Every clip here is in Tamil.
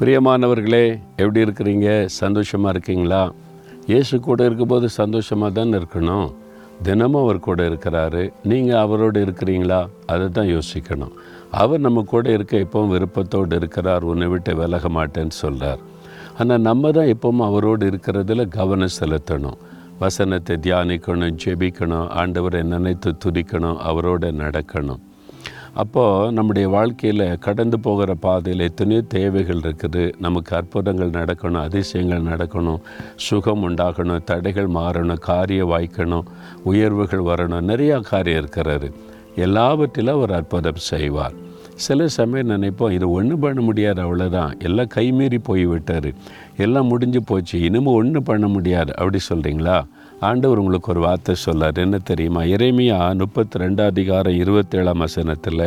பிரியமானவர்களே எப்படி இருக்கிறீங்க? சந்தோஷமாக இருக்கீங்களா? இயேசு கூட இருக்கும்போது சந்தோஷமாக தான் இருக்கணும்? தினமும் அவர் கூட இருக்கிறாரு. நீங்கள் அவரோடு இருக்கிறீங்களா? அதை தான் யோசிக்கணும். அவர் நம்ம கூட இருக்க எப்பவும் விருப்பத்தோடு இருக்கிறார். உன்னை விட்டு விலக மாட்டேன்னு சொல்கிறார் ஆனால் நம்ம தான் எப்பவும் அவரோடு இருக்கிறதுல கவனம் செலுத்தணும். வசனத்தை தியானிக்கணும் ஜெபிக்கணும் ஆண்டவரை நினைத்து துதிக்கணும் அவரோட நடக்கணும். அப்போது நம்முடைய வாழ்க்கையில் கடந்து போகிற பாதையில் எத்தனையோ தேவைகள் இருக்குது. நமக்கு அற்புதங்கள் நடக்கணும் அதிசயங்கள் நடக்கணும் சுகம் உண்டாகணும் தடைகள் மாறணும் காரியம் வாய்க்கணும் உயர்வுகள் வரணும் நிறையா காரியம் இருக்கிறாரு. எல்லாவற்றிலும் அவர் அற்புதம் செய்வார். சில சமயம் நினைப்போம் இது ஒன்றும் பண்ண முடியாது அவ்வளோதான் எல்லாம் கைமீறி போய் விட்டார். எல்லாம் முடிஞ்சு போச்சு இனிமேல் ஒன்றும் பண்ண முடியாது அப்படி சொல்கிறீங்களா ஆண்டவர் உங்களுக்கு ஒரு வார்த்தை சொல்லார் என்ன தெரியுமா? இறைமையா முப்பத்தி ரெண்டாம் அதிகாரம் இருபத்தேழாம் வசனத்தில்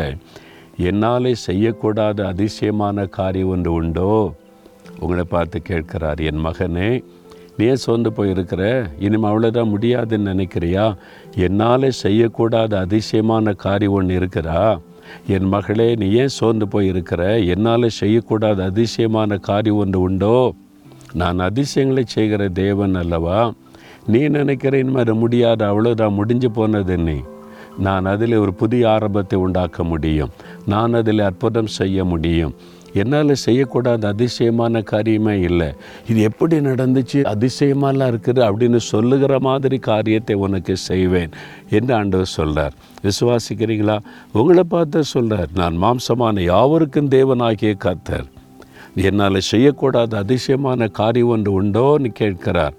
என்னாலே செய்யக்கூடாத அதிசயமான காரியம் ஒன்று உண்டோ? உங்களை பார்த்து கேட்கிறார் என் மகனே நீ சோர்ந்து போயிருக்கிற? இனிமேல் அவ்வளோதான் முடியாதுன்னு நினைக்கிறியா? என்னால் செய்யக்கூடாத அதிசயமான காரியம் ஒன்று இருக்கிறா என் மகளே நீ ஏன் சோர்ந்து போயிருக்கிற என்னால் செய்யக்கூடாத அதிசயமான காரியம் ஒன்று உண்டோ? நான் அதிசயங்களை செய்கிற தேவன் அல்லவா? நீ நினைக்கிற இனிமேல் முடியாது அவ்வளோதான் முடிஞ்சு போனது நீ. நான் அதில் ஒரு புதிய ஆரம்பத்தை உண்டாக்க முடியும். நான் அதில் அற்புதம் செய்ய முடியும். என்னால் செய்யக்கூடாத அதிசயமான காரியமே இல்லை. இது எப்படி நடந்துச்சு? அதிசயமாலாம் இருக்குது அப்படின்னு சொல்லுகிற மாதிரி காரியத்தை உனக்கு செய்வேன் என்று ஆண்டவர் சொல்கிறார் விசுவாசிக்கிறீங்களா? உங்களை பார்த்து சொல்கிறார் நான் மாம்சமான யாவருக்கும் தேவனாகிய கர்த்தர். என்னால் செய்யக்கூடாத அதிசயமான காரியம் ஒன்று உண்டோன்னு கேட்கிறார்.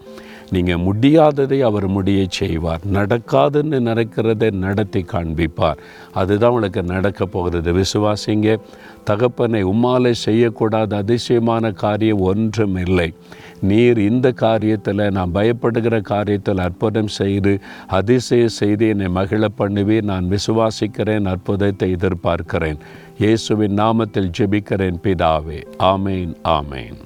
நீங்கள் முடியாததை அவர் முடிய செய்வார். நடக்காதுன்னு நடக்கிறதை நடத்தி காண்பிப்பார். அதுதான் உங்களுக்கு நடக்க போகிறது. விசுவாசிங்க தகப்பனை உம்மாலே செய்யக்கூடாத அதிசயமான காரியம் ஒன்றும் இல்லை. நீர் இந்த காரியத்தில் நான் பயப்படுகிற காரியத்தில் அற்புதம் செய்து அதிசய செய்து என்னை மகிழ பண்ணுவே நான் விசுவாசிக்கிறேன் அற்புதத்தை எதிர்பார்க்கிறேன். இயேசுவின் நாமத்தில் ஜெபிக்கிறேன் பிதாவே. ஆமேன் ஆமேன்.